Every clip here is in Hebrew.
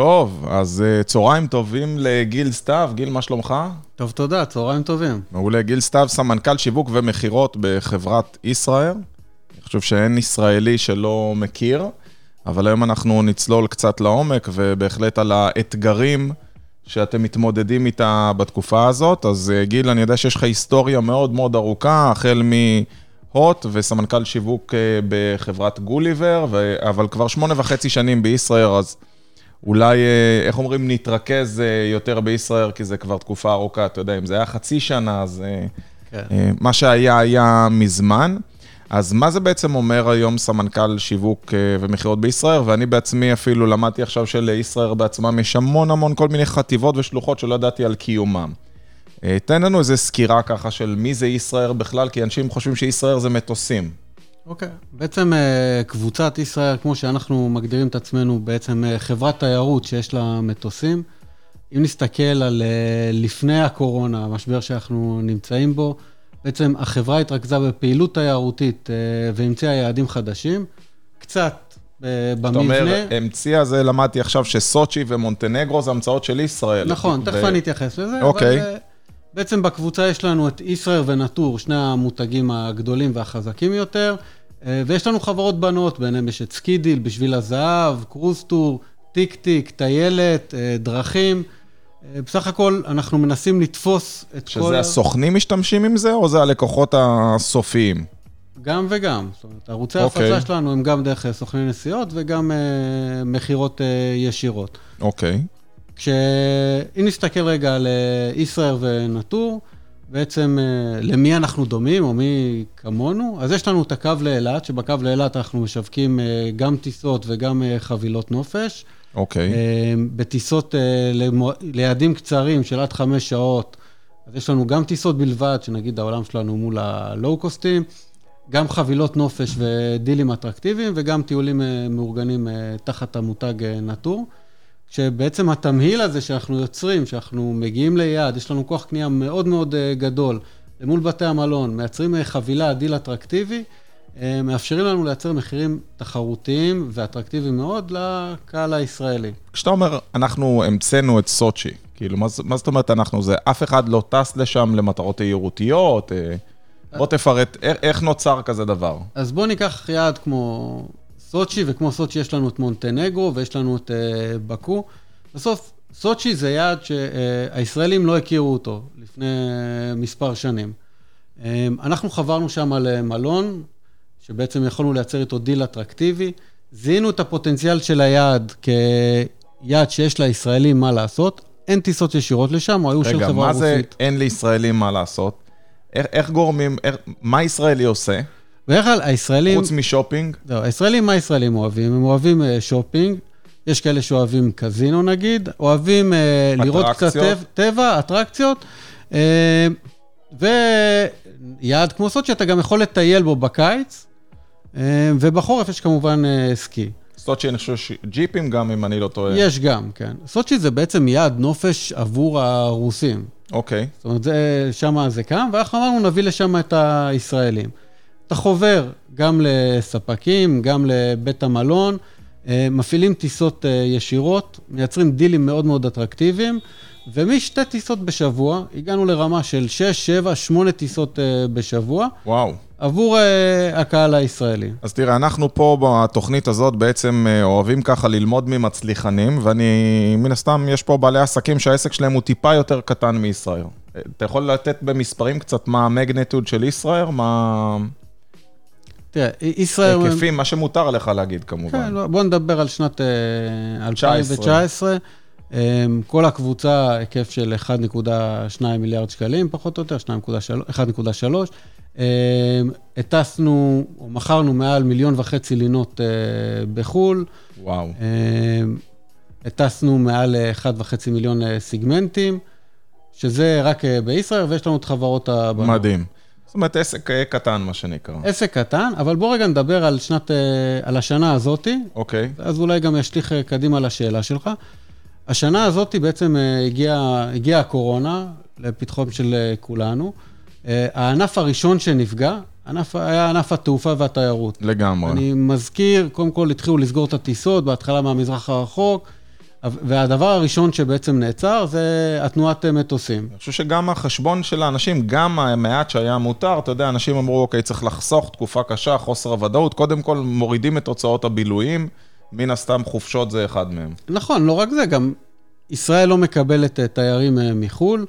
טוב, אז uh, צהריים טובים לגיל סתיו. גיל, מה שלומך? טוב, תודה, צהריים טובים. מעולה. גיל סתיו, סמנכ"ל שיווק ומכירות בחברת ישראייר. אני חושב שאין ישראלי שלא מכיר, אבל היום אנחנו נצלול קצת לעומק, ובהחלט על האתגרים שאתם מתמודדים איתה בתקופה הזאת. אז uh, גיל, אני יודע שיש לך היסטוריה מאוד מאוד ארוכה, החל מ... הוט וסמנכ"ל שיווק uh, בחברת גוליבר, ו... אבל כבר שמונה וחצי שנים בישראל, אז אולי, אה, איך אומרים, נתרכז אה, יותר בישראל, כי זה כבר תקופה ארוכה, אתה יודע, אם זה היה חצי שנה, אז אה, כן. מה שהיה, היה מזמן. אז מה זה בעצם אומר היום סמנכ"ל שיווק ומכירות בישראל? ואני בעצמי אפילו למדתי עכשיו שלישראל בעצמם יש המון המון כל מיני חטיבות ושלוחות שלא ידעתי על קיומם. תן לנו איזה סקירה ככה של מי זה ישראל בכלל, כי אנשים חושבים שישראל זה מטוסים. אוקיי. Okay. בעצם אה, קבוצת ישראל, כמו שאנחנו מגדירים את עצמנו, בעצם אה, חברת תיירות שיש לה מטוסים. אם נסתכל על אה, לפני הקורונה, המשבר שאנחנו נמצאים בו, בעצם החברה התרכזה בפעילות תיירותית והמציאה יעדים חדשים. קצת במבנה. זאת אומרת, המציאה זה, למדתי עכשיו שסוצ'י ומונטנגרו זה המצאות של ישראייר. נכון, תכף. אני אתייחס לזה. אוקיי. בעצם בקבוצה יש לנו את ישראייר ונתור, שני המותגים הגדולים והחזקים יותר. אה, ויש לנו חברות בנות, ביניהם יש את סקי דיל, בשביל הזהב, קרוז תור, טיק טיק, טיילת, אה, דרכים. אה, בסך הכל אנחנו מנסים לתפוס את שזה כל... שזה הסוכנים משתמשים עם זה, או זה הלקוחות הסופיים? גם וגם. זאת אומרת, ערוצי okay. אוקיי. ההפצה שלנו הם גם דרך סוכני נסיעות וגם uh, מכירות uh, ישירות. אוקיי. Okay. כשאם נסתכל רגע על ישראל ונטור, בעצם אה, למי אנחנו דומים, או מי כמונו. אז יש לנו את הקו לאילת, שבקו לאילת אנחנו משווקים אה, גם טיסות וגם אה, חבילות נופש. אוקיי. Okay. בטיסות ליעדים קצרים של עד חמש שעות, אז יש לנו גם טיסות בלבד, שנגיד העולם שלנו מול הלואו-קוסטים, גם חבילות נופש ודילים אטרקטיביים, וגם טיולים מאורגנים תחת המותג נטור. שבעצם התמהיל הזה שאנחנו יוצרים, שאנחנו מגיעים ליעד, יש לנו כוח קנייה מאוד מאוד אה, גדול למול בתי המלון, מייצרים אה, חבילה, דיל אטרקטיבי, אה, מאפשרים לנו לייצר מחירים תחרותיים ואטרקטיביים מאוד לקהל הישראלי. כשאתה אומר, אנחנו המצאנו את סוצ'י, כאילו, מה, מה זאת אומרת אנחנו? זה אף אחד לא טס לשם למטרות תיירותיות? בוא תפרט, איך, איך נוצר כזה דבר? אז בוא ניקח יעד כמו סוצ'י, וכמו סוצ'י יש לנו את מונטנגרו ויש לנו את uh, בקו. בסוף, סוצ'י זה יעד שהישראלים לא הכירו אותו לפני uh, מספר שנים. Um, אנחנו חברנו שם על מלון, שבעצם יכולנו לייצר איתו דיל אטרקטיבי. זיהינו את הפוטנציאל של היעד כיעד שיש לישראלים מה לעשות. אין טיסות ישירות לשם, או היו של חברה רוסית. רגע, מה זה אין לישראלים מה לעשות? איך, איך גורמים, איך, מה ישראלי עושה? בדרך כלל הישראלים... חוץ משופינג? לא, הישראלים, מה הישראלים אוהבים? הם אוהבים uh, שופינג, יש כאלה שאוהבים קזינו נגיד, אוהבים uh, לראות קצת טבע, אטרקציות, uh, ויעד כמו סוצ'י, אתה גם יכול לטייל בו בקיץ, ובחורף יש כמובן סקי. סוצ'י, אני חושב שג'יפים גם, אם אני לא טועה. יש גם, כן. סוצ'י זה בעצם יעד נופש עבור הרוסים. אוקיי. זאת אומרת, שם זה קם, ואנחנו אמרנו, נביא לשם את הישראלים. אתה חובר גם לספקים, גם לבית המלון, אה, מפעילים טיסות אה, ישירות, מייצרים דילים מאוד מאוד אטרקטיביים, ומשתי טיסות בשבוע, הגענו לרמה של 6, 7, 8 טיסות אה, בשבוע. וואו. עבור uh, הקהל הישראלי. אז תראה, אנחנו פה בתוכנית הזאת בעצם אוהבים ככה ללמוד ממצליחנים, ואני, מן הסתם, יש פה בעלי עסקים שהעסק שלהם הוא טיפה יותר קטן מישראל. אתה יכול לתת במספרים קצת מה המגנטוד של ישראל? מה... תראה, ישראל... היקפים, מה שמותר לך להגיד כמובן. כן, לא, בוא נדבר על שנת 2019. אה, אמ, כל הקבוצה, היקף של 1.2 מיליארד שקלים, פחות או יותר, 1.3. אמ, הטסנו, או מכרנו מעל מיליון וחצי לינות אה, בחו"ל. וואו. אמ, הטסנו מעל 1.5 מיליון אה, סיגמנטים, שזה רק בישראל, ויש לנו את חברות הבנות. מדהים. זאת אומרת, עסק אה, קטן, מה שנקרא. עסק קטן, אבל בוא רגע נדבר על שנת, אה, על השנה הזאתי. אוקיי. אז אולי גם ישליך אה, קדימה לשאלה שלך. השנה הזאתי בעצם הגיעה הגיע הקורונה לפתחום של כולנו. הענף הראשון שנפגע, ענף, היה ענף התעופה והתיירות. לגמרי. אני מזכיר, קודם כל התחילו לסגור את הטיסות, בהתחלה מהמזרח הרחוק, והדבר הראשון שבעצם נעצר זה התנועת מטוסים. אני חושב שגם החשבון של האנשים, גם המעט שהיה מותר, אתה יודע, אנשים אמרו, אוקיי, צריך לחסוך, תקופה קשה, חוסר הוודאות, קודם כל מורידים את הוצאות הבילויים, מן הסתם חופשות זה אחד מהם. נכון, לא רק זה, גם ישראל לא מקבלת תיירים מחו"ל,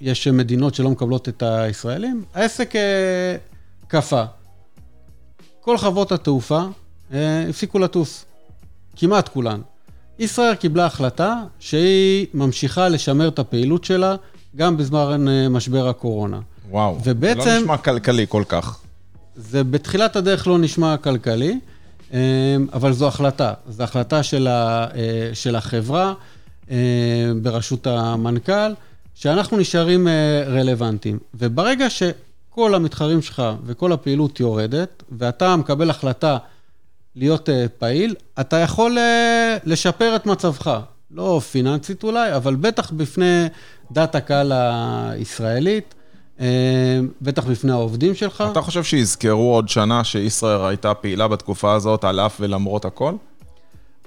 יש מדינות שלא מקבלות את הישראלים, העסק קפא. כל חברות התעופה הפסיקו לטוס, כמעט כולן. ישראל קיבלה החלטה שהיא ממשיכה לשמר את הפעילות שלה גם בזמן אה, משבר הקורונה. וואו, ובעצם, זה לא נשמע כלכלי כל כך. זה בתחילת הדרך לא נשמע כלכלי, אה, אבל זו החלטה. זו החלטה של, ה, אה, של החברה בראשות המנכ"ל, שאנחנו נשארים רלוונטיים. וברגע שכל המתחרים שלך וכל הפעילות יורדת, ואתה מקבל החלטה להיות uh, פעיל, אתה יכול uh, לשפר את מצבך. לא פיננסית אולי, אבל בטח בפני דת הקהל הישראלית, uh, בטח בפני העובדים שלך. אתה חושב שיזכרו עוד שנה שישראל הייתה פעילה בתקופה הזאת, על אף ולמרות הכל?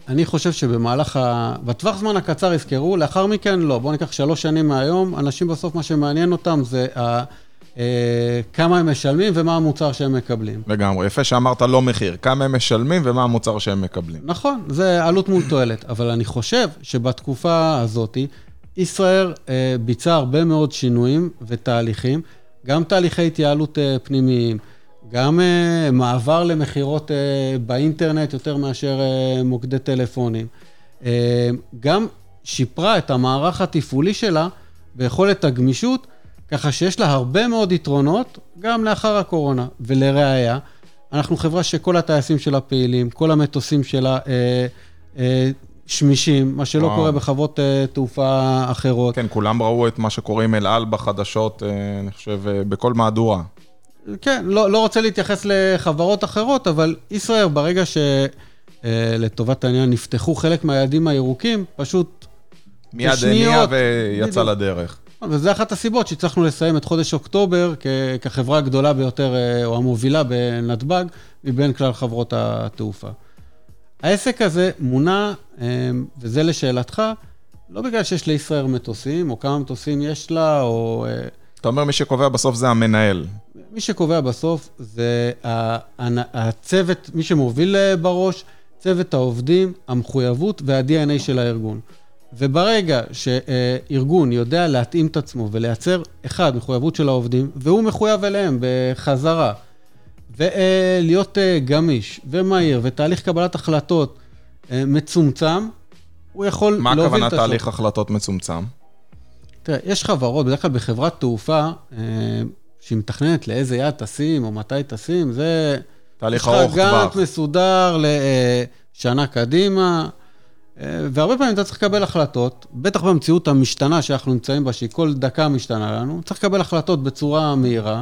אני חושב שבמהלך ה... בטווח זמן הקצר יזכרו, לאחר מכן לא. בואו ניקח שלוש שנים מהיום, אנשים בסוף מה שמעניין אותם זה ה... אה, כמה הם משלמים ומה המוצר שהם מקבלים. לגמרי, יפה שאמרת לא מחיר, כמה הם משלמים ומה המוצר שהם מקבלים. נכון, זה עלות מול תועלת, אבל אני חושב שבתקופה הזאת, ישראל אה, ביצע הרבה מאוד שינויים ותהליכים, גם תהליכי התייעלות אה, פנימיים, גם מעבר למכירות באינטרנט יותר מאשר מוקדי טלפונים, גם שיפרה את המערך התפעולי שלה ביכולת הגמישות. ככה שיש לה הרבה מאוד יתרונות, גם לאחר הקורונה. ולראיה, אנחנו חברה שכל הטייסים שלה פעילים, כל המטוסים שלה אה, אה, שמישים, מה שלא. קורה בחברות אה, תעופה אחרות. כן, כולם ראו את מה שקורה עם אל על בחדשות, אה, אני חושב, אה, בכל מהדורה. כן, לא, לא רוצה להתייחס לחברות אחרות, אבל ישראייר, ברגע שלטובת אה, העניין נפתחו חלק מהיעדים הירוקים, פשוט... מיד הניע ויצא לדרך. וזה אחת הסיבות שהצלחנו לסיים את חודש אוקטובר כחברה הגדולה ביותר, אה, או המובילה בנתב"ג, מבין כלל חברות התעופה. העסק הזה מונע, אה, וזה לשאלתך, לא בגלל שיש לישראל מטוסים, או כמה מטוסים יש לה, או... אה, אתה אומר מי שקובע בסוף זה המנהל. מי שקובע בסוף זה הצוות, מי שמוביל בראש, צוות העובדים, המחויבות וה-DNA של הארגון. וברגע שארגון יודע להתאים את עצמו ולייצר, אחד, מחויבות של העובדים, והוא מחויב אליהם בחזרה, ולהיות אה, גמיש ומהיר, ותהליך קבלת החלטות אה, מצומצם, הוא יכול להוביל את השוק. מה הכוונה תהליך החלטות מצומצם? תראה, יש חברות, בדרך כלל בחברת תעופה, אה, שהיא מתכננת לאיזה יד טסים או מתי טסים, זה... תהליך ארוך טווח. יש לך גאנט מסודר לשנה קדימה. והרבה פעמים אתה צריך לקבל החלטות, בטח במציאות המשתנה שאנחנו נמצאים בה, שהיא כל דקה משתנה לנו, צריך לקבל החלטות בצורה מהירה,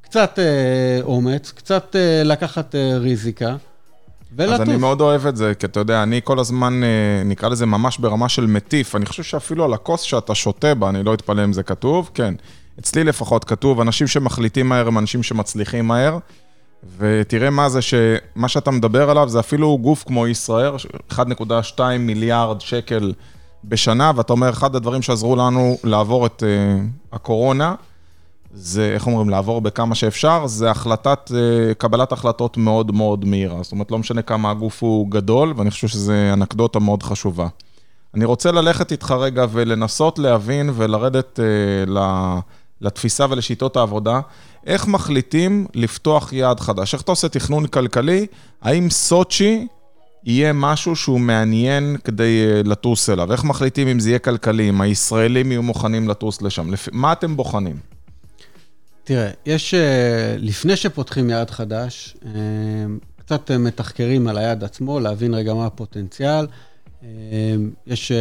קצת אה, אומץ, קצת אה, לקחת אה, ריזיקה. ולטוס. אז אני מאוד אוהב את זה, כי אתה יודע, אני כל הזמן, אה, נקרא לזה ממש ברמה של מטיף. אני חושב שאפילו על הכוס שאתה שותה בה, אני לא אתפלא אם זה כתוב, כן. אצלי לפחות כתוב, אנשים שמחליטים מהר הם אנשים שמצליחים מהר. ותראה מה זה שמה שאתה מדבר עליו זה אפילו גוף כמו ישראל, 1.2 מיליארד שקל בשנה, ואתה אומר, אחד הדברים שעזרו לנו לעבור את uh, הקורונה, זה, איך אומרים, לעבור בכמה שאפשר, זה החלטת, uh, קבלת החלטות מאוד מאוד מהירה. זאת אומרת, לא משנה כמה הגוף הוא גדול, ואני חושב שזו אנקדוטה מאוד חשובה. אני רוצה ללכת איתך רגע ולנסות להבין ולרדת uh, לתפיסה ולשיטות העבודה. איך מחליטים לפתוח יעד חדש? איך אתה עושה תכנון כלכלי? האם סוצ'י יהיה משהו שהוא מעניין כדי אה, לטוס אליו? איך מחליטים אם זה יהיה כלכלי, אם הישראלים יהיו מוכנים לטוס לשם? לפ... מה אתם בוחנים? תראה, יש, אה, לפני שפותחים יעד חדש, אה, קצת מתחקרים על היעד עצמו, להבין רגע מה הפוטנציאל. יש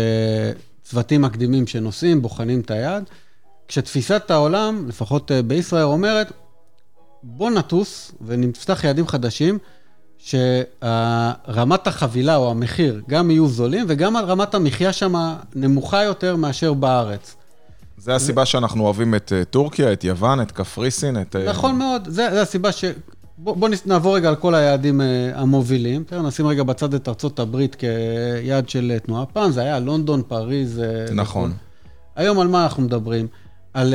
צוותים מקדימים שנוסעים, בוחנים את היעד. כשתפיסת העולם, לפחות אה, בישראל, אומרת, בוא נטוס ונפתח יעדים חדשים, שרמת החבילה או המחיר גם יהיו זולים, וגם רמת המחיה שם נמוכה יותר מאשר בארץ. זה הסיבה שאנחנו אוהבים את אה, טורקיה, את יוון, את קפריסין, את... אה, נכון מאוד, זה, זה הסיבה ש... בוא, בוא נעבור רגע על כל היעדים המובילים. תראה, נשים רגע בצד את ארצות הברית כיעד של תנועה. פעם זה היה לונדון, פריז. נכון. היום על מה אנחנו מדברים? על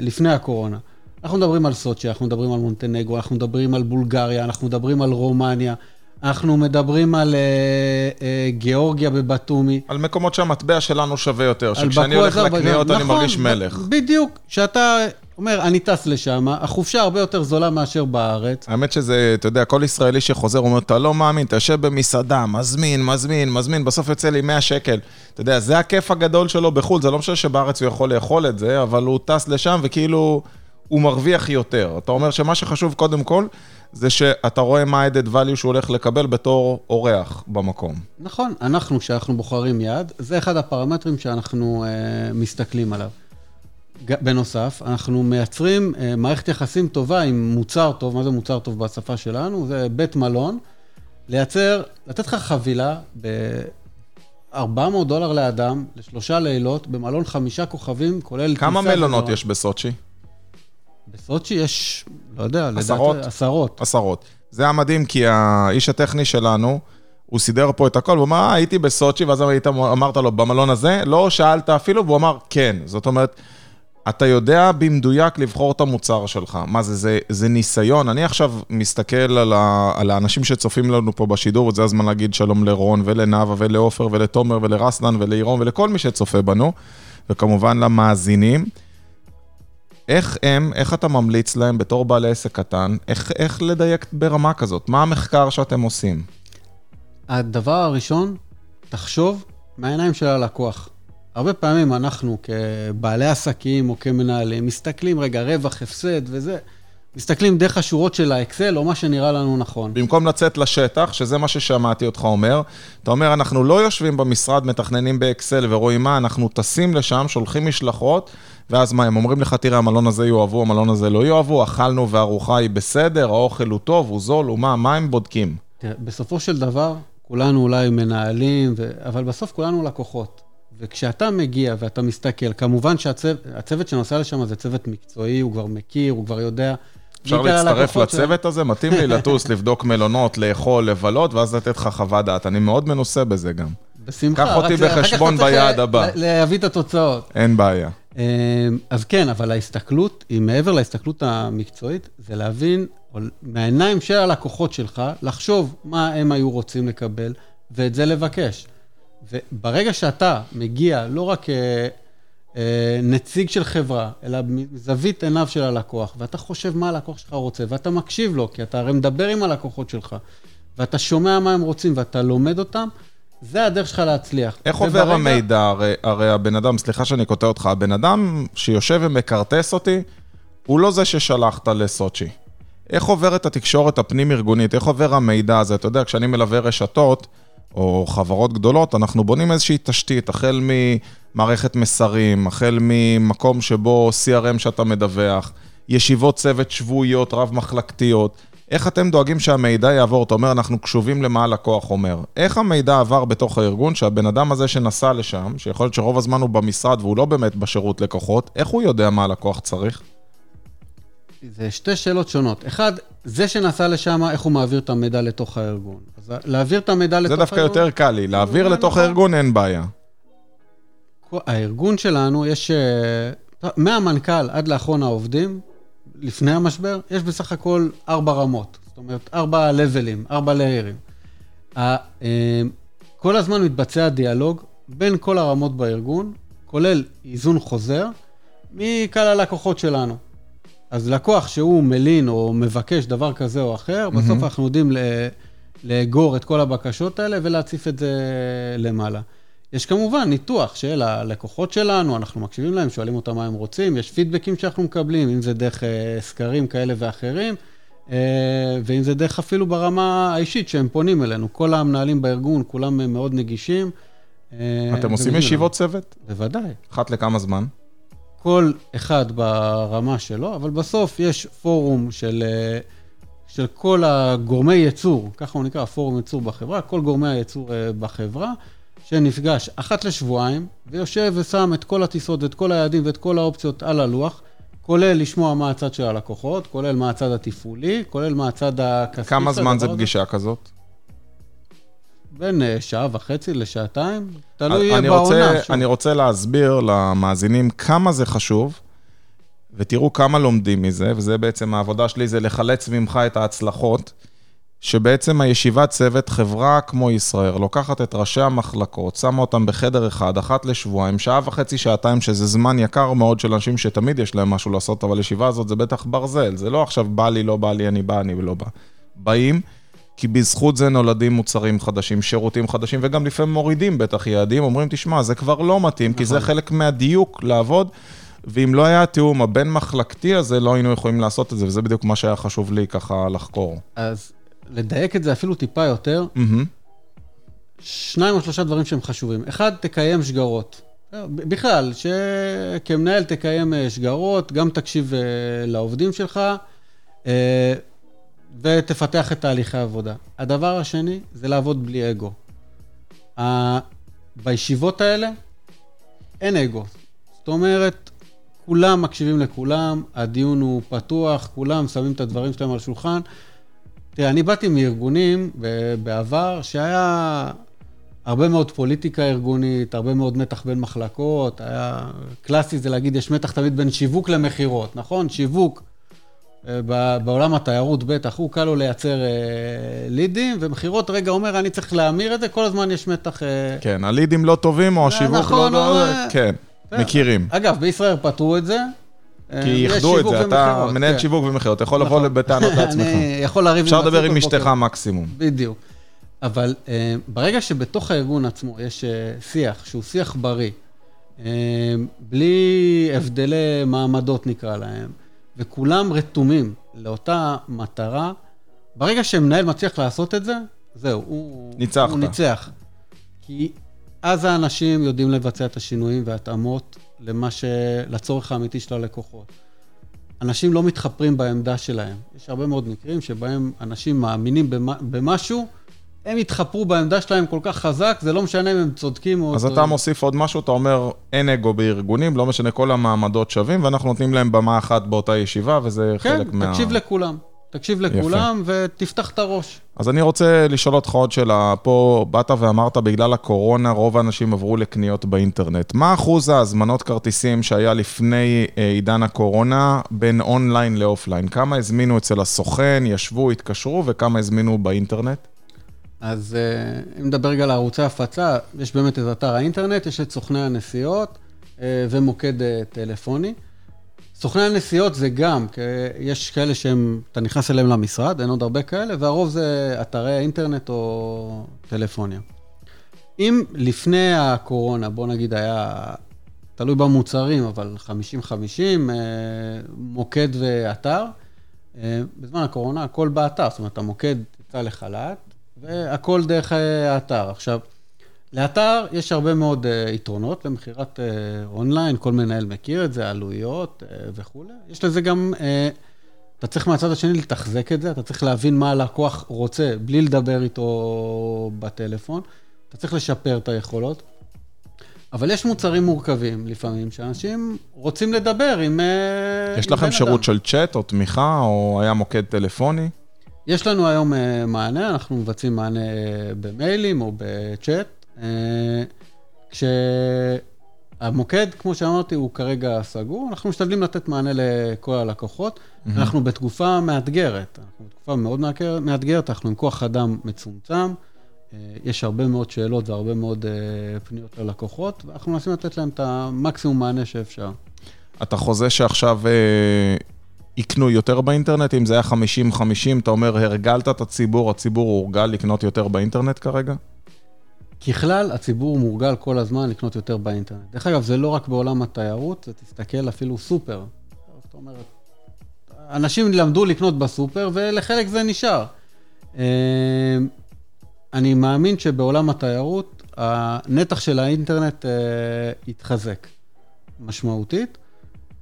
לפני הקורונה. אנחנו מדברים על סוצ'י, אנחנו מדברים על מונטנגרו, אנחנו מדברים על בולגריה, אנחנו מדברים על רומניה. אנחנו מדברים על uh, uh, גיאורגיה בבתומי. על מקומות שהמטבע שלנו שווה יותר, שכשאני הולך לקניות נכון, אני מרגיש מלך. בדיוק, שאתה אומר, אני טס לשם, החופשה הרבה יותר זולה מאשר בארץ. האמת שזה, אתה יודע, כל ישראלי שחוזר אומר, אתה לא מאמין, אתה יושב במסעדה, מזמין, מזמין, מזמין, בסוף יוצא לי 100 שקל. אתה יודע, זה הכיף הגדול שלו בחו"ל, זה לא משנה שבארץ הוא יכול לאכול את זה, אבל הוא טס לשם וכאילו... הוא מרוויח יותר. אתה אומר שמה שחשוב קודם כל, זה שאתה רואה מה ה-added value שהוא הולך לקבל בתור אורח במקום. נכון, אנחנו, כשאנחנו בוחרים יעד, זה אחד הפרמטרים שאנחנו uh, מסתכלים עליו. בנוסף, אנחנו מייצרים uh, מערכת יחסים טובה עם מוצר טוב, מה זה מוצר טוב בשפה שלנו? זה בית מלון, לייצר, לתת לך חבילה ב... 400 דולר לאדם, לשלושה לילות, במלון חמישה כוכבים, כולל... כמה מלונות יש בסוצ'י? בסוצ'י יש, לא יודע, עשרות? לדעת, עשרות. עשרות. זה היה מדהים, כי האיש הטכני שלנו, הוא סידר פה את הכל, הוא אמר, אה, הייתי בסוצ'י, ואז היית, אמרת לו, במלון הזה? לא שאלת אפילו, והוא אמר, כן. זאת אומרת, אתה יודע במדויק לבחור את המוצר שלך. מה זה, זה, זה ניסיון. אני עכשיו מסתכל על, ה, על האנשים שצופים לנו פה בשידור, וזה הזמן להגיד שלום לרון ולנאווה ולעופר ולתומר ולרסלן ולעירום ולכל מי שצופה בנו, וכמובן למאזינים. איך הם, איך אתה ממליץ להם בתור בעל עסק קטן, איך, איך לדייק ברמה כזאת? מה המחקר שאתם עושים? הדבר הראשון, תחשוב מהעיניים של הלקוח. הרבה פעמים אנחנו כבעלי עסקים או כמנהלים מסתכלים, רגע, רווח, הפסד וזה, מסתכלים דרך השורות של האקסל או מה שנראה לנו נכון. במקום לצאת לשטח, שזה מה ששמעתי אותך אומר, אתה אומר, אנחנו לא יושבים במשרד, מתכננים באקסל ורואים מה, אנחנו טסים לשם, שולחים משלחות, ואז מה, הם אומרים לך, תראה, המלון הזה יאהבו, המלון הזה לא יאהבו, אכלנו והארוחה היא בסדר, האוכל הוא טוב, הוא זול, הוא מה, מה הם בודקים? תראה, בסופו של דבר, כולנו אולי מנהלים, ו... אבל בסוף כולנו לקוחות. וכשאתה מגיע ואתה מסתכל, כמובן שהצוות שנוסע לשם זה צוות מקצועי, הוא כבר מכיר, הוא כבר יודע. אפשר להצטרף לצוות הזה? מתאים לי לטוס, לבדוק מלונות, לאכול, לבלות, ואז לתת לך חוות דעת. אני מאוד מנוסה בזה גם. בשמחה. קח אותי בחשבון ביעד הבא. להביא את התוצאות. אין בעיה. אמ, אז כן, אבל ההסתכלות, היא מעבר להסתכלות המקצועית, זה להבין, מהעיניים של הלקוחות שלך, לחשוב מה הם היו רוצים לקבל, ואת זה לבקש. וברגע שאתה מגיע לא רק אה, אה, נציג של חברה, אלא מזווית עיניו של הלקוח, ואתה חושב מה הלקוח שלך רוצה, ואתה מקשיב לו, כי אתה הרי מדבר עם הלקוחות שלך, ואתה שומע מה הם רוצים ואתה לומד אותם, זה הדרך שלך להצליח. איך וברגע... עובר המידע? הרי, הרי הבן אדם, סליחה שאני קוטע אותך, הבן אדם שיושב ומקרטס אותי, הוא לא זה ששלחת לסוצ'י. איך עוברת התקשורת הפנים-ארגונית? איך עובר המידע הזה? אתה יודע, כשאני מלווה רשתות, או חברות גדולות, אנחנו בונים איזושהי תשתית, החל ממערכת מסרים, החל ממקום שבו CRM שאתה מדווח, ישיבות צוות שבועיות, רב-מחלקתיות. איך אתם דואגים שהמידע יעבור? אתה אומר, אנחנו קשובים למה הלקוח אומר. איך המידע עבר בתוך הארגון, שהבן אדם הזה שנסע לשם, שיכול להיות שרוב הזמן הוא במשרד והוא לא באמת בשירות לקוחות, איך הוא יודע מה הלקוח צריך? זה שתי שאלות שונות. אחד, זה שנסע לשם, איך הוא מעביר את המידע לתוך הארגון. אז להעביר את המידע לתוך הארגון... זה דווקא יותר קל לי, להעביר לתוך נכון. הארגון אין בעיה. הארגון שלנו, יש... אה, מהמנכ"ל עד לאחרון העובדים, לפני המשבר, יש בסך הכל ארבע רמות. זאת אומרת, ארבע לבלים, ארבע ליירים. אה, כל הזמן מתבצע דיאלוג בין כל הרמות בארגון, כולל איזון חוזר, מקהל הלקוחות שלנו. אז לקוח שהוא מלין או מבקש דבר כזה או אחר, mm-hmm. בסוף אנחנו יודעים לאגור את כל הבקשות האלה ולהציף את זה למעלה. יש כמובן ניתוח של הלקוחות שלנו, אנחנו מקשיבים להם, שואלים אותם מה הם רוצים, יש פידבקים שאנחנו מקבלים, אם זה דרך אה, סקרים כאלה ואחרים, אה, ואם זה דרך אפילו ברמה האישית שהם פונים אלינו. כל המנהלים בארגון, כולם מאוד נגישים. אה, אתם עושים ישיבות צוות? בוודאי. אחת לכמה זמן? כל אחד ברמה שלו, אבל בסוף יש פורום של, אה, של כל הגורמי ייצור, ככה הוא נקרא, פורום ייצור בחברה, כל גורמי הייצור אה, בחברה, שנפגש אחת לשבועיים, ויושב ושם את כל הטיסות ואת כל היעדים ואת כל האופציות על הלוח, כולל לשמוע מה הצד של הלקוחות, כולל מה הצד התפעולי, כולל מה הצד הכספי. כמה זמן זה פגישה כזאת? בין אה, שעה וחצי לשעתיים, תלוי אני בעונה. רוצה, אני רוצה להסביר למאזינים כמה זה חשוב, ותראו כמה לומדים מזה, וזה בעצם העבודה שלי, זה לחלץ ממך את ההצלחות. שבעצם הישיבת צוות, חברה כמו ישראל, לוקחת את ראשי המחלקות, שמה אותם בחדר אחד, אחת לשבועיים, שעה וחצי, שעתיים, שזה זמן יקר מאוד של אנשים שתמיד יש להם משהו לעשות, אבל ישיבה הזאת זה בטח ברזל, זה לא עכשיו בא לי, לא בא לי, אני בא, אני לא בא. באים, כי בזכות זה נולדים מוצרים חדשים, שירותים חדשים, וגם לפעמים מורידים בטח יעדים, אומרים, תשמע, זה כבר לא מתאים, כי זה נכון. חלק מהדיוק לעבוד. ואם לא היה התיאום הבין-מחלקתי הזה, לא היינו יכולים לעשות את זה, וזה בדיוק מה שהיה חשוב לי ככה לחקור. אז לדייק את זה אפילו טיפה יותר, מהמם. שניים או שלושה דברים שהם חשובים. אחד, תקיים שגרות. בכלל, שכמנהל תקיים אה, שגרות, גם תקשיב אה, לעובדים שלך, אה, ותפתח את תהליכי העבודה. הדבר השני, זה לעבוד בלי אגו. ה- בישיבות האלה, אין אגו. זאת אומרת, כולם מקשיבים לכולם, הדיון הוא פתוח, כולם שמים את הדברים שלהם על השולחן. תראה, אני באתי מארגונים בעבר שהיה הרבה מאוד פוליטיקה ארגונית, הרבה מאוד מתח בין מחלקות, היה... קלאסי זה להגיד, יש מתח תמיד בין שיווק למכירות, נכון? שיווק, בעולם התיירות בטח, הוא קל לו לייצר אה, לידים, ומכירות, רגע, אומר, אני צריך להמיר את זה, כל הזמן יש מתח... אה, כן, הלידים לא טובים או השיווק נכון, לא... או- לא- כן, מכירים. אגב, בישראל פתרו את זה. אה, כי יש איחדו את זה, אתה ומכירות, מנהל כן. שיווק ומכירות, אתה יכול לבוא נכון. בטענות לעצמך. אני יכול לריב אפשר לדבר עם אשתך. מקסימום. בדיוק. אבל uh, ברגע שבתוך הארגון עצמו יש uh, שיח, שהוא שיח בריא, uh, בלי הבדלי מעמדות נקרא להם, וכולם רתומים לאותה מטרה, ברגע שמנהל מצליח לעשות את זה, זהו, הוא... ניצחת. הוא ניצח. כי אז האנשים יודעים לבצע את השינויים וההתאמות למה ש... לצורך האמיתי של הלקוחות. אנשים לא מתחפרים בעמדה שלהם. יש הרבה מאוד מקרים שבהם אנשים מאמינים במה, במשהו, הם יתחפרו בעמדה שלהם כל כך חזק, זה לא משנה אם הם צודקים או... אז. אתה מוסיף עוד משהו, אתה אומר, אין אגו בארגונים, לא משנה, כל המעמדות שווים, ואנחנו נותנים להם במה אחת באותה ישיבה, וזה כן, חלק מה... תקשיב לכולם. תקשיב לכולם ותפתח את הראש. אז אני רוצה לשאול אותך עוד שאלה. פה באת ואמרת, בגלל הקורונה, רוב האנשים עברו לקניות באינטרנט. מה אחוז ההזמנות כרטיסים שהיה לפני אה, עידן הקורונה בין אונליין לאופליין? כמה הזמינו אצל הסוכן, ישבו, התקשרו, וכמה הזמינו באינטרנט? אז אה, אם נדבר רגע על ערוצי הפצה, יש באמת את אתר האינטרנט, יש את סוכני הנסיעות אה, ומוקד אה, טלפוני. סוכני הנסיעות זה גם, כי יש כאלה שהם, אתה נכנס אליהם למשרד, אין עוד הרבה כאלה, והרוב זה אתרי אינטרנט או טלפוניה. אם לפני הקורונה, בוא נגיד היה, תלוי במוצרים, אבל 50-50, אה, מוקד ואתר, בזמן הקורונה הכל באתר, זאת אומרת, המוקד יצא לחל"ת, והכל דרך אה, האתר. עכשיו, לאתר יש הרבה מאוד uh, יתרונות למכירת uh, אונליין, כל מנהל מכיר את זה, עלויות וכולי. יש לזה גם, אתה צריך מהצד השני לתחזק את זה, אתה צריך להבין מה הלקוח רוצה בלי לדבר איתו בטלפון, אתה צריך לשפר את היכולות. אבל יש מוצרים מורכבים לפעמים, שאנשים רוצים לדבר עם... אה, יש עם לכם שירות. של צ'אט או תמיכה, או היה מוקד טלפוני? יש לנו היום אה, מענה, אנחנו מבצעים מענה אה, במיילים או בצ'אט. אה, כשהמוקד, כמו שאמרתי, הוא כרגע סגור, אנחנו משתדלים לתת מענה לכל הלקוחות. אנחנו בתקופה מאתגרת, אנחנו בתקופה מאוד מאתגר- מאתגרת, אנחנו עם כוח אדם מצומצם, יש הרבה מאוד שאלות והרבה מאוד פניות ללקוחות, ואנחנו מנסים לתת להם את המקסימום מענה שאפשר. אתה חוזה שעכשיו יקנו יותר באינטרנט? אם זה היה 50-50, אתה אומר, הרגלת את הציבור, הציבור הורגל לקנות יותר באינטרנט כרגע? ככלל, הציבור מורגל כל הזמן לקנות יותר באינטרנט. דרך אגב, זה לא רק בעולם התיירות, זה תסתכל אפילו סופר. זאת אומרת, אנשים למדו לקנות בסופר, ולחלק זה נשאר. אה, אני מאמין שבעולם התיירות, הנתח של האינטרנט אה, יתחזק משמעותית.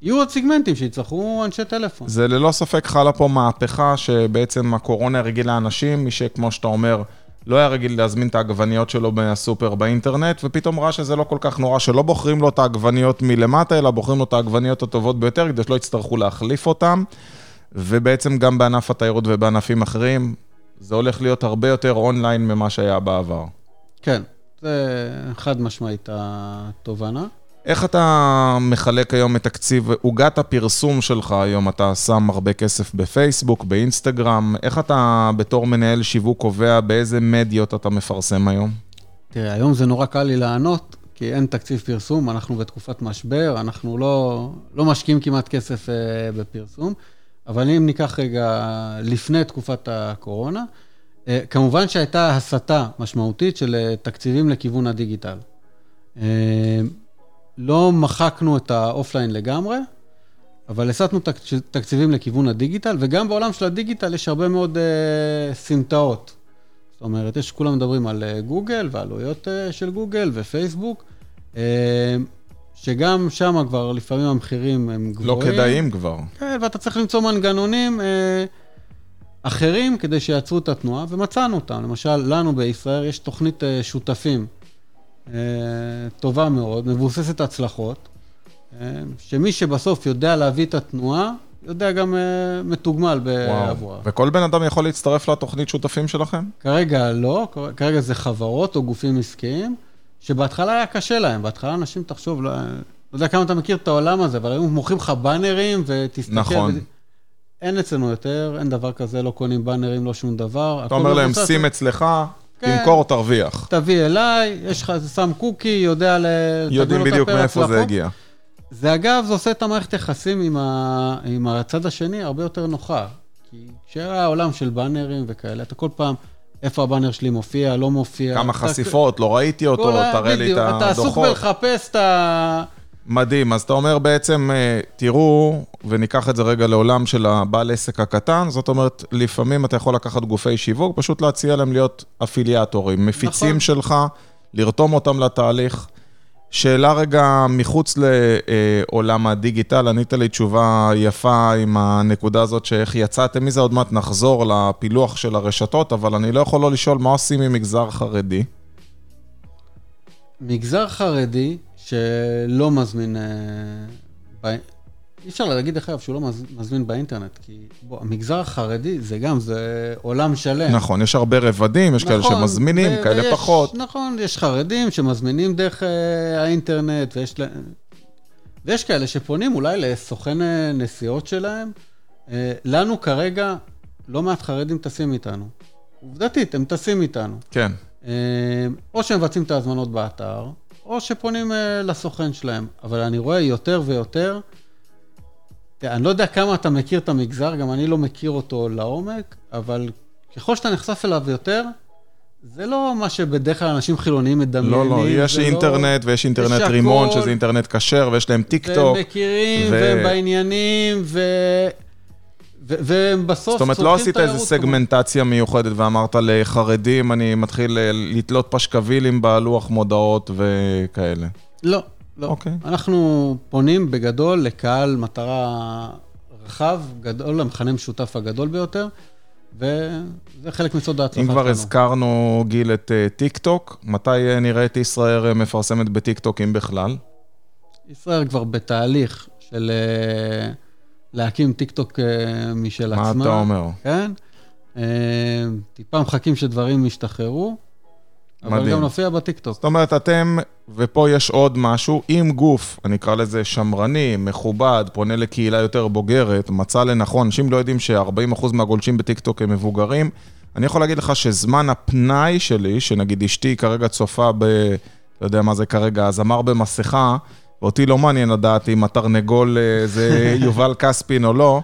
יהיו עוד סיגמנטים שיצטרכו אנשי טלפון. זה ללא ספק חלה פה מהפכה שבעצם הקורונה הרגילה אנשים, מי שכמו שאתה אומר, לא היה רגיל להזמין את העגבניות שלו מהסופר באינטרנט, ופתאום ראה שזה לא כל כך נורא, שלא בוחרים לו את העגבניות מלמטה, אלא בוחרים לו את העגבניות הטובות ביותר, כדי שלא יצטרכו להחליף אותן. ובעצם גם בענף התיירות ובענפים אחרים, זה הולך להיות הרבה יותר אונליין ממה שהיה בעבר. כן, זה חד משמעית התובנה. איך אתה מחלק היום את תקציב, עוגת הפרסום שלך היום, אתה שם הרבה כסף בפייסבוק, באינסטגרם, איך אתה בתור מנהל שיווק קובע באיזה מדיות אתה מפרסם היום? תראה, היום זה נורא קל לי לענות, כי אין תקציב פרסום, אנחנו בתקופת משבר, אנחנו לא, לא משקיעים כמעט כסף uh, בפרסום, אבל אם ניקח רגע לפני תקופת הקורונה, uh, כמובן שהייתה הסטה משמעותית של uh, תקציבים לכיוון הדיגיטל. Uh, לא מחקנו את האופליין לגמרי, אבל הסטנו תקציבים לכיוון הדיגיטל, וגם בעולם של הדיגיטל יש הרבה מאוד uh, סמטאות. זאת אומרת, יש, כולם מדברים על uh, גוגל ועלויות uh, של גוגל ופייסבוק, uh, שגם שם כבר לפעמים המחירים הם לא גבוהים. לא כדאיים כבר. כן, ואתה צריך למצוא מנגנונים uh, אחרים כדי שיעצרו את התנועה, ומצאנו אותם. למשל, לנו בישראל יש תוכנית uh, שותפים. אה, טובה מאוד, מבוססת הצלחות, אה, שמי שבסוף יודע להביא את התנועה, יודע גם אה, מתוגמל בעבורה. וכל בן אדם יכול להצטרף לתוכנית שותפים שלכם? כרגע לא, כרגע זה חברות או גופים עסקיים, שבהתחלה היה קשה להם. בהתחלה אנשים, תחשוב, לא, לא יודע כמה אתה מכיר את העולם הזה, אבל היו מוכרים לך באנרים ותסתכל. נכון. ו... אין אצלנו יותר, אין דבר כזה, לא קונים באנרים, לא שום דבר. אתה אומר להם, שים אצלך, כן. תמכור, תרוויח. תביא אליי, יש לך, שם קוקי, יודע ל... יודעים בדיוק מאיפה זה הגיע. זה אגב, זה עושה את המערכת יחסים עם, ה... עם הצד השני הרבה יותר נוחה. כי כשהיה עולם של באנרים וכאלה, אתה כל פעם, איפה הבאנר שלי מופיע, לא מופיע. כמה אתה... חשיפות, לא ראיתי אותו, תראה לי את הדוחות. אתה עסוק בלחפש את ה... מדהים, אז אתה אומר בעצם, אה, תראו, וניקח את זה רגע לעולם של הבעל עסק הקטן, זאת אומרת, לפעמים אתה יכול לקחת גופי שיווק, פשוט להציע להם להיות אפיליאטורים, מפיצים נכון. שלך, לרתום אותם לתהליך. שאלה רגע מחוץ לעולם הדיגיטל, ענית לי תשובה יפה עם הנקודה הזאת שאיך יצאתם מזה, עוד מעט נחזור לפילוח של הרשתות, אבל אני לא יכול לא לשאול מה עושים עם מגזר חרדי. מגזר חרדי, שלא מזמין... אה, ב... אי אפשר להגיד דרך אגב שהוא לא מזמין באינטרנט, כי בוא, המגזר החרדי זה גם, זה עולם שלם. נכון, יש הרבה רבדים, יש נכון, כאלה שמזמינים, ו- כאלה ויש, פחות. נכון, יש חרדים שמזמינים דרך אה, האינטרנט, ויש, ויש כאלה שפונים אולי לסוכן אה, נסיעות שלהם. אה, לנו כרגע לא מעט חרדים טסים איתנו. עובדתית, הם טסים איתנו. כן. אה, או שהם מבצעים את ההזמנות באתר, או שפונים אה, לסוכן שלהם. אבל אני רואה יותר ויותר, אני לא יודע כמה אתה מכיר את המגזר, גם אני לא מכיר אותו לעומק, אבל ככל שאתה נחשף אליו יותר, זה לא מה שבדרך כלל אנשים חילוניים מדמיינים. לא, לא, יש לא- אינטרנט לא... ויש אינטרנט יש רימון, שזה אינטרנט כשר, ויש להם טיק טוק. והם מכירים, ו... והם בעניינים, ו... והם בסוף זאת אומרת, לא עשית איזה סגמנטציה מיוחדת ואמרת לחרדים, אני מתחיל אה, לתלות פשקווילים בלוח מודעות וכאלה. לא, לא. אוקיי. אנחנו פונים בגדול לקהל מטרה רחב, גדול, המכנה משותף הגדול ביותר, וזה חלק מסוד ההצלחה שלנו. אם כבר הזכרנו, גיל, את אה, טיק טוק, מתי אה, נראה את ישראייר מפרסמת בטיק טוק, אם בכלל? ישראייר כבר בתהליך של... להקים טיק טוק אה, משל עצמה. מה אתה אומר? כן. אה, טיפה מחכים שדברים ישתחררו, אבל מדהים. גם נופיע בטיק טוק. זאת אומרת, אתם, ופה יש עוד משהו, אם גוף, אני אקרא לזה שמרני, מכובד, פונה לקהילה יותר בוגרת, מצא לנכון, אנשים לא יודעים ש-40% מהגולשים בטיק טוק הם מבוגרים, אני יכול להגיד לך שזמן הפנאי שלי, שנגיד אשתי כרגע צופה ב... לא יודע מה זה כרגע, הזמר במסכה, ואותי לא מעניין לדעת אם התרנגול אה, זה יובל כספין או לא.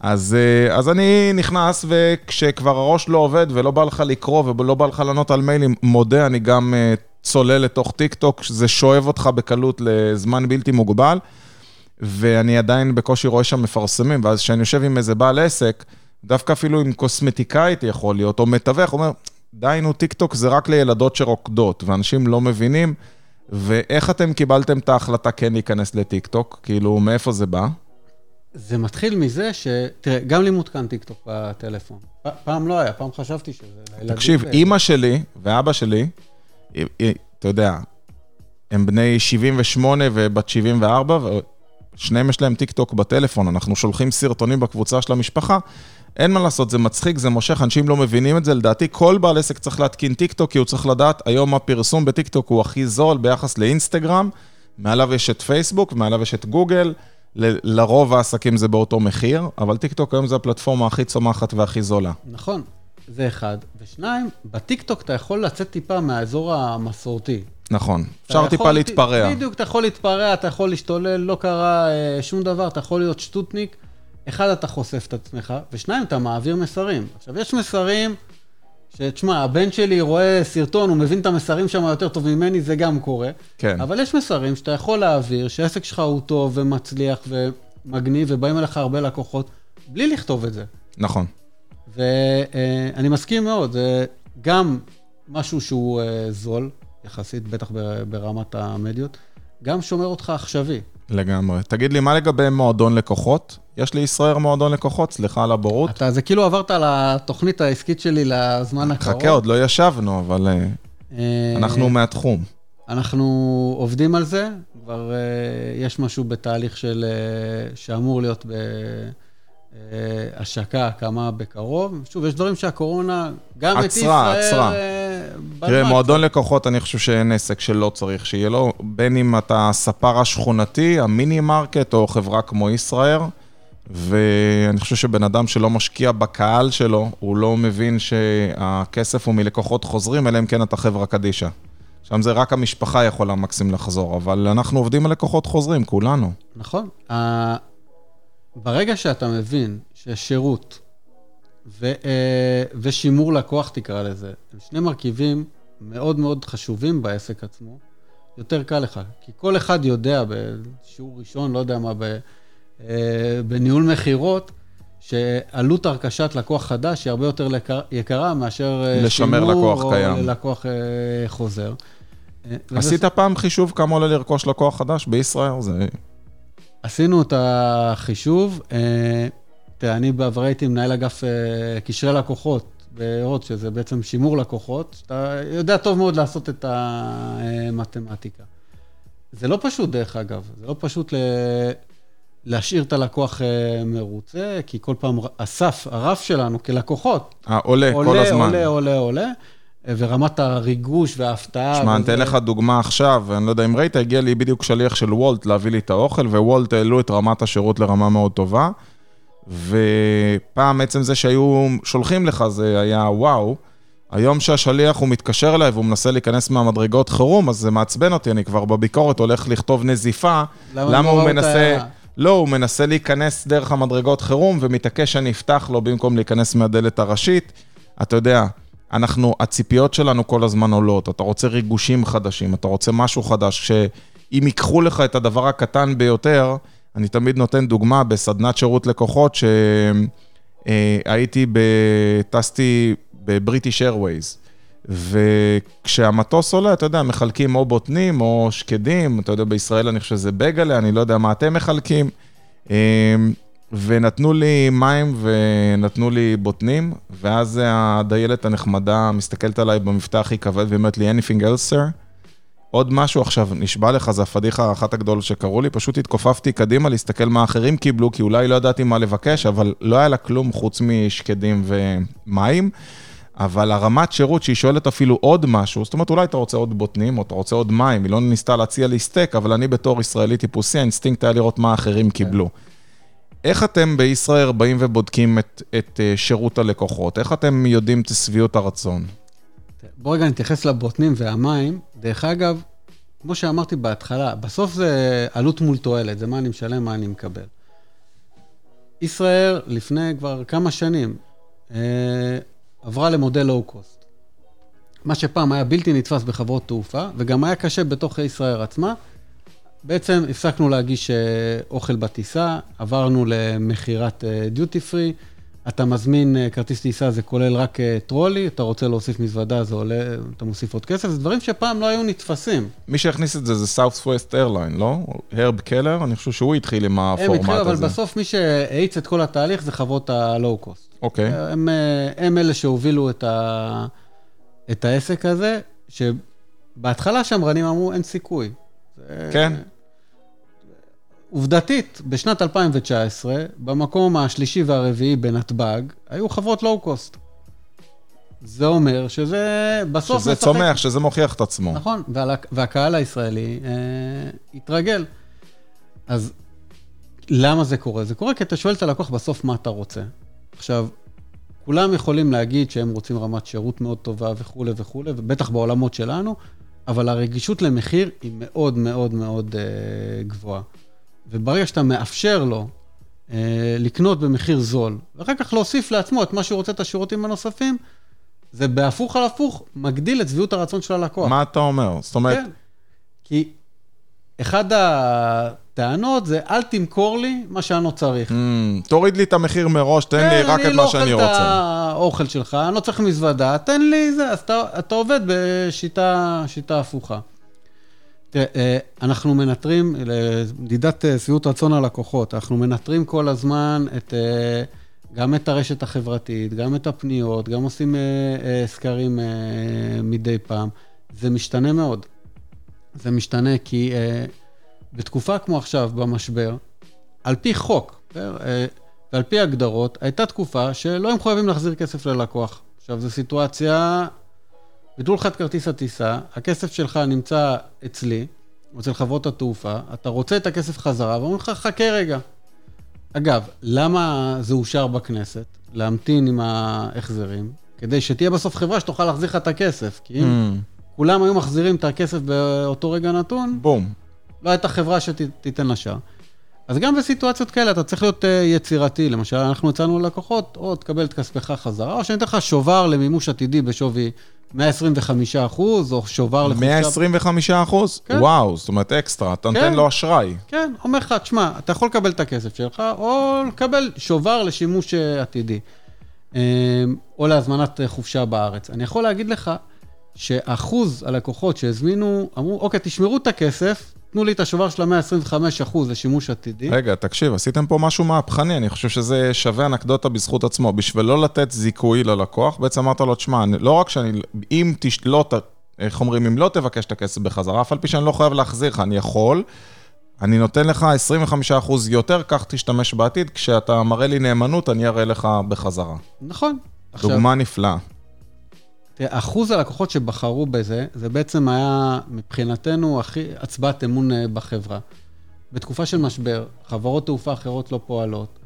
אז, אה, אז אני נכנס, וכשכבר הראש לא עובד ולא בא לך לקרוא ולא בא לך לענות על מיילים, מודה, אני גם אה, צולל לתוך טיק טוק, שזה שואב אותך בקלות לזמן בלתי מוגבל, ואני עדיין בקושי רואה שם מפרסמים, ואז כשאני יושב עם איזה בעל עסק, דווקא אפילו עם קוסמטיקאית יכול להיות, או מתווך, אומר, די, נו, טיק טוק זה רק לילדות שרוקדות, ואנשים לא מבינים. ואיך אתם קיבלתם את ההחלטה כן להיכנס לטיקטוק? כאילו, מאיפה זה בא? זה מתחיל מזה ש... תראה, גם לי מותקן טיקטוק בטלפון. פ- פעם לא היה, פעם חשבתי שזה. תקשיב, אימא שלי ואבא שלי, היא- היא- אתה יודע, הם בני 78 ובת 74, ושניהם יש להם טיק טוק בטלפון, אנחנו שולחים סרטונים בקבוצה של המשפחה. אין מה לעשות, זה מצחיק, זה מושך, אנשים לא מבינים את זה. לדעתי, כל בעל עסק צריך להתקין טיק טוק, כי הוא צריך לדעת, היום הפרסום בטיק טוק הוא הכי זול ביחס לאינסטגרם, מעליו יש את פייסבוק, מעליו יש את גוגל, ל- לרוב העסקים זה באותו מחיר, אבל טיק טוק היום זה הפלטפורמה הכי צומחת והכי זולה. נכון, זה אחד. ושניים, בטיקטוק אתה יכול לצאת טיפה מהאזור המסורתי. נכון, אפשר יכול- טיפה להתפרע. בדיוק, אתה יכול להתפרע, אתה יכול להשתולל, לא קרה אה, שום דבר, אתה יכול להיות שטותניק. אחד, אתה חושף את עצמך, ושניים, אתה מעביר מסרים. עכשיו, יש מסרים שתשמע, הבן שלי רואה סרטון, הוא מבין את המסרים שם יותר טוב ממני, זה גם קורה. כן. אבל יש מסרים שאתה יכול להעביר, שהעסק שלך הוא טוב ומצליח ומגניב, ובאים אליך הרבה לקוחות, בלי לכתוב את זה. נכון. ואני מסכים מאוד, זה גם משהו שהוא אה, זול, יחסית, בטח בר- ברמת המדיות, גם שומר אותך עכשווי. לגמרי. תגיד לי, מה לגבי מועדון לקוחות? יש לישראל מועדון לקוחות? סליחה על הבורות. אתה, זה כאילו עברת לתוכנית העסקית שלי לזמן הקרוב. חכה, עוד לא ישבנו, אבל אה, אה, אנחנו מהתחום. אנחנו עובדים על זה, כבר אה, יש משהו בתהליך של, שאמור להיות בהשקה, הקמה בקרוב. שוב, יש דברים שהקורונה, גם את עצרה, ישראל... עצרה. אה, תראה, מועדון לקוחות, אני חושב שאין עסק שלא צריך שיהיה לו, בין אם אתה הספר השכונתי, המיני מרקט או חברה כמו ישראייר, ואני חושב שבן אדם שלא משקיע בקהל שלו, הוא לא מבין שהכסף הוא מלקוחות חוזרים, אלא אם כן אתה חברה קדישא. שם זה רק המשפחה יכולה מקסימום לחזור, אבל אנחנו עובדים על לקוחות חוזרים, כולנו. נכון. ברגע שאתה מבין ששירות ו, אה, ושימור לקוח, תקרא לזה, הם שני מרכיבים מאוד מאוד חשובים בעסק עצמו, יותר קל לך. כי כל אחד יודע בשיעור ראשון, לא יודע מה, ב, אה, בניהול מכירות, שעלות הרכשת לקוח חדש היא הרבה יותר יקרה מאשר אה, לשמר שימור לקוח או קיים. ללקוח אה, חוזר. אה, וזה- עשית פעם חישוב כמה עולה לרכוש לקוח חדש בישראל? זה... עשינו את החישוב. אה, תראה, אני בעבר הייתי מנהל אגף אה, קשרי לקוחות בהוט, שזה בעצם שימור לקוחות. אתה יודע טוב מאוד לעשות את המתמטיקה. זה לא פשוט, דרך אגב. זה לא פשוט ל... להשאיר את הלקוח אה, מרוצה, כי כל פעם הסף, הרף שלנו כלקוחות, אה, עולה כל עולה, הזמן. עולה, עולה, עולה, אה, ורמת הריגוש וההפתעה. שמע, אני אתן לך דוגמה עכשיו, אני לא יודע אם ראית, הגיע לי בדיוק שליח של וולט להביא לי את האוכל, ווולט העלו את רמת השירות לרמה מאוד טובה. ופעם עצם זה שהיו שולחים לך זה היה וואו. היום שהשליח הוא מתקשר אליי והוא מנסה להיכנס מהמדרגות חירום, אז זה מעצבן אותי, אני כבר בביקורת הולך לכתוב נזיפה. למה למה הוא מנסה... ה- לא, הוא מנסה להיכנס דרך המדרגות חירום ומתעקש שאני אפתח לו במקום להיכנס מהדלת הראשית. אתה יודע, אנחנו, הציפיות שלנו כל הזמן עולות, אתה רוצה ריגושים חדשים, אתה רוצה משהו חדש, שאם ייקחו לך את הדבר הקטן ביותר, אני תמיד נותן דוגמה בסדנת שירות לקוחות, שהייתי, טסתי בבריטיש איירווייז, וכשהמטוס עולה, אתה יודע, מחלקים או בוטנים או שקדים, אתה יודע, בישראל אני חושב שזה בגלה, אני לא יודע מה אתם מחלקים. ונתנו לי מים ונתנו לי בוטנים, ואז הדיילת הנחמדה מסתכלת עליי במבטא הכי כבד ואומרת לי, anything else, sir? עוד משהו עכשיו, נשבע לך, זה הפדיחה האחת הגדולות שקראו לי, פשוט התכופפתי קדימה להסתכל מה האחרים קיבלו, כי אולי לא ידעתי מה לבקש, אבל לא היה לה כלום חוץ משקדים ומים. אבל הרמת שירות שהיא שואלת אפילו עוד משהו, זאת אומרת, אולי אתה רוצה עוד בוטנים, או אתה רוצה עוד מים, היא לא ניסתה להציע לי סטייק, אבל אני בתור ישראלי טיפוסי, האינסטינקט היה לראות מה האחרים קיבלו. איך אתם בישראל באים ובודקים את, את אה, שירות הלקוחות? איך אתם יודעים את שביעות הרצון? בוא רגע נתייחס לבוטנים והמים. דרך אגב, כמו שאמרתי בהתחלה, בסוף זה עלות מול תועלת, זה מה אני משלם, מה אני מקבל. ישראל, לפני כבר כמה שנים, אה, עברה למודל לואו-קוסט. מה שפעם היה בלתי נתפס בחברות תעופה, וגם היה קשה בתוך ישראל עצמה, בעצם הפסקנו להגיש אה, אוכל בטיסה, עברנו למכירת דיוטי פרי, אתה מזמין אה, כרטיס טיסה, זה כולל רק אה, טרולי, אתה רוצה להוסיף מזוודה, זה עולה, אתה מוסיף עוד כסף, זה דברים שפעם לא היו נתפסים. מי שהכניס את זה זה South West Airline, לא? הרב קלר, אני חושב שהוא התחיל עם הפורמט הזה. הם התחילו, אבל בסוף מי שהאיץ את כל התהליך זה חברות הלואו-קוסט. אוקיי. הם, אה, הם אלה שהובילו את, ה, את העסק הזה, שבהתחלה שמרנים אמרו, אין סיכוי. כן. עובדתית, בשנת 2019, במקום השלישי והרביעי בנתב"ג, היו חברות לואו-קוסט. זה אומר שזה בסוף שזה משחק... צומח, שזה מוכיח את עצמו. נכון, וה... והקהל הישראלי אה, התרגל. אז למה זה קורה? זה קורה כי אתה שואל את הלקוח בסוף מה אתה רוצה. עכשיו, כולם יכולים להגיד שהם רוצים רמת שירות מאוד טובה וכולי וכולי, ובטח בעולמות שלנו, אבל הרגישות למחיר היא מאוד מאוד מאוד אה, גבוהה. וברגע שאתה מאפשר לו אה, לקנות במחיר זול, ואחר כך להוסיף לעצמו את מה שהוא רוצה, את השירותים הנוספים, זה בהפוך על הפוך, מגדיל את שביעות הרצון של הלקוח. מה אתה אומר? זאת אומרת... כן, כי אחד הטענות זה, אל תמכור לי מה שאני לא צריך. Mm, תוריד לי את המחיר מראש, תן כן, לי רק את לא מה שאני רוצה. כן, אני לא אוכל את האוכל שלך, אני לא צריך מזוודה, תן לי זה, אז אתה, אתה עובד בשיטה הפוכה. תראה, אה, אנחנו מנטרים, למדידת אה, שביעות רצון הלקוחות, אנחנו מנטרים כל הזמן את, אה, גם את הרשת החברתית, גם את הפניות, גם עושים סקרים מדי פעם. זה משתנה מאוד. זה משתנה כי בתקופה כמו עכשיו, במשבר, על פי חוק ועל פי הגדרות, הייתה תקופה שלא הם חייבים להחזיר כסף ללקוח. עכשיו, זו סיטואציה ביטלו לך את כרטיס הטיסה, הכסף שלך נמצא אצלי, אצל חברות התעופה, אתה רוצה את הכסף חזרה, ואומרים לך, חכה רגע. אגב, למה זה אושר בכנסת? להמתין עם ההחזרים, כדי שתהיה בסוף חברה שתוכל להחזיר לך את הכסף. כי אם mm. כולם היו מחזירים את הכסף באותו רגע נתון, בום. לא הייתה חברה שתיתן לשאר. אז גם בסיטואציות כאלה אתה צריך להיות uh, יצירתי. למשל, אנחנו הצענו ללקוחות, או תקבל את כספך חזרה, או שאני אתן לך שובר למימוש עתידי בשווי 125 אחוז, או שובר לחופשה... 125 אחוז? כן. וואו, זאת אומרת אקסטרה, אתה כן. נותן לו אשראי. כן, אומר לך, תשמע, אתה יכול לקבל את הכסף שלך, או לקבל שובר לשימוש אה, עתידי, אמ, או להזמנת אה, חופשה בארץ. אני יכול להגיד לך שאחוז הלקוחות שהזמינו, אמרו, אוקיי, תשמרו את הכסף, תנו לי את השובר של ה-125% לשימוש עתידי. רגע, תקשיב, עשיתם פה משהו מהפכני, אני חושב שזה שווה אנקדוטה בזכות עצמו. בשביל לא לתת זיכוי ללקוח, בעצם אמרת לו, תשמע, לא רק שאני, אם תש... לא, איך אומרים, אם לא תבקש את הכסף בחזרה, אף על פי שאני לא חייב להחזיר לך, אני יכול, אני נותן לך 25% יותר, כך תשתמש בעתיד, כשאתה מראה לי נאמנות, אני אראה לך בחזרה. נכון. דוגמה עכשיו... נפלאה. תראה, אחוז הלקוחות שבחרו בזה, זה בעצם היה מבחינתנו הכי הצבעת אמון אה, בחברה. בתקופה של משבר, חברות תעופה אחרות לא פועלות,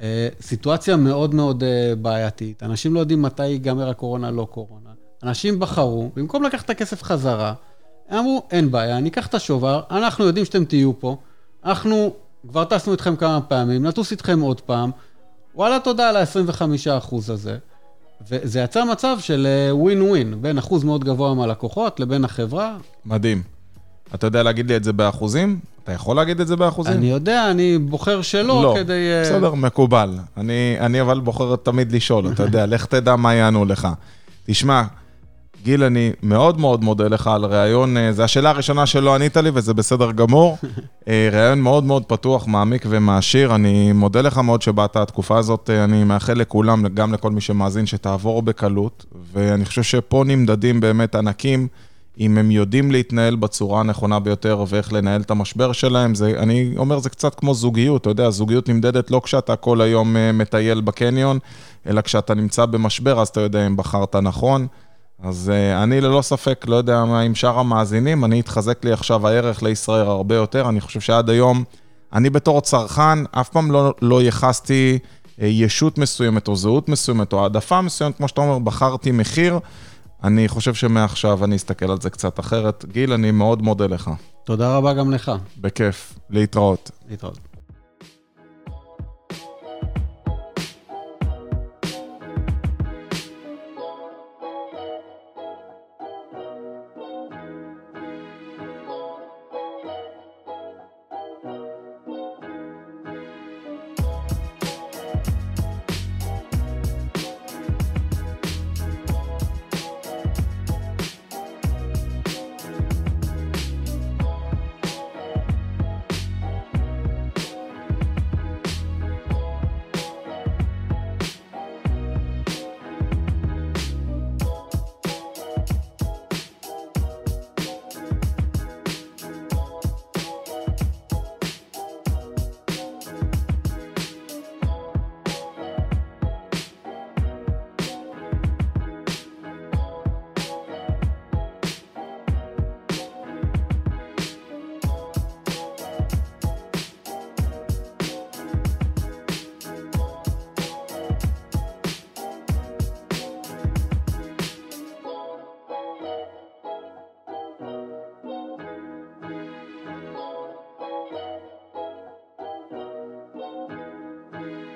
אה, סיטואציה מאוד מאוד אה, בעייתית, אנשים לא יודעים מתי ייגמר הקורונה, לא קורונה. אנשים בחרו, במקום לקחת את הכסף חזרה, הם אמרו, אין בעיה, אני אקח את השובר, אנחנו יודעים שאתם תהיו פה, אנחנו כבר טסנו איתכם כמה פעמים, נטוס איתכם עוד פעם, וואלה, תודה על ה-25% הזה. וזה יצא מצב של ווין uh, ווין, בין אחוז מאוד גבוה מהלקוחות לבין החברה. מדהים. אתה יודע להגיד לי את זה באחוזים? אתה יכול להגיד את זה באחוזים? אני יודע, אני בוחר שלא לא, כדי... לא, בסדר, מקובל. אני, אני אבל בוחר תמיד לשאול, אתה יודע, לך תדע מה יענו לך. תשמע, גיל, אני מאוד מאוד מודה לך על ראיון, אה, זו השאלה הראשונה שלא ענית לי וזה בסדר גמור. אה, ראיון מאוד מאוד פתוח, מעמיק ומעשיר. אני מודה לך מאוד שבאת התקופה הזאת, אה, אני מאחל לכולם, גם לכל מי שמאזין, שתעבור בקלות. ואני חושב שפה נמדדים באמת ענקים, אם הם יודעים להתנהל בצורה הנכונה ביותר ואיך לנהל את המשבר שלהם. זה, אני אומר, זה קצת כמו זוגיות, אתה יודע, זוגיות נמדדת לא כשאתה כל היום מטייל בקניון, אלא כשאתה נמצא במשבר, אז אתה יודע אם בחרת נכון. אז uh, אני ללא ספק, לא יודע מה עם שאר המאזינים, אני התחזק לי עכשיו הערך לישראל הרבה יותר. אני חושב שעד היום, אני בתור צרכן, אף פעם לא, לא ייחסתי uh, ישות מסוימת או זהות מסוימת או העדפה מסוימת, כמו שאתה אומר, בחרתי מחיר. אני חושב שמעכשיו אני אסתכל על זה קצת אחרת. גיל, אני מאוד מודה לך. תודה רבה גם לך. בכיף. להתראות. להתראות.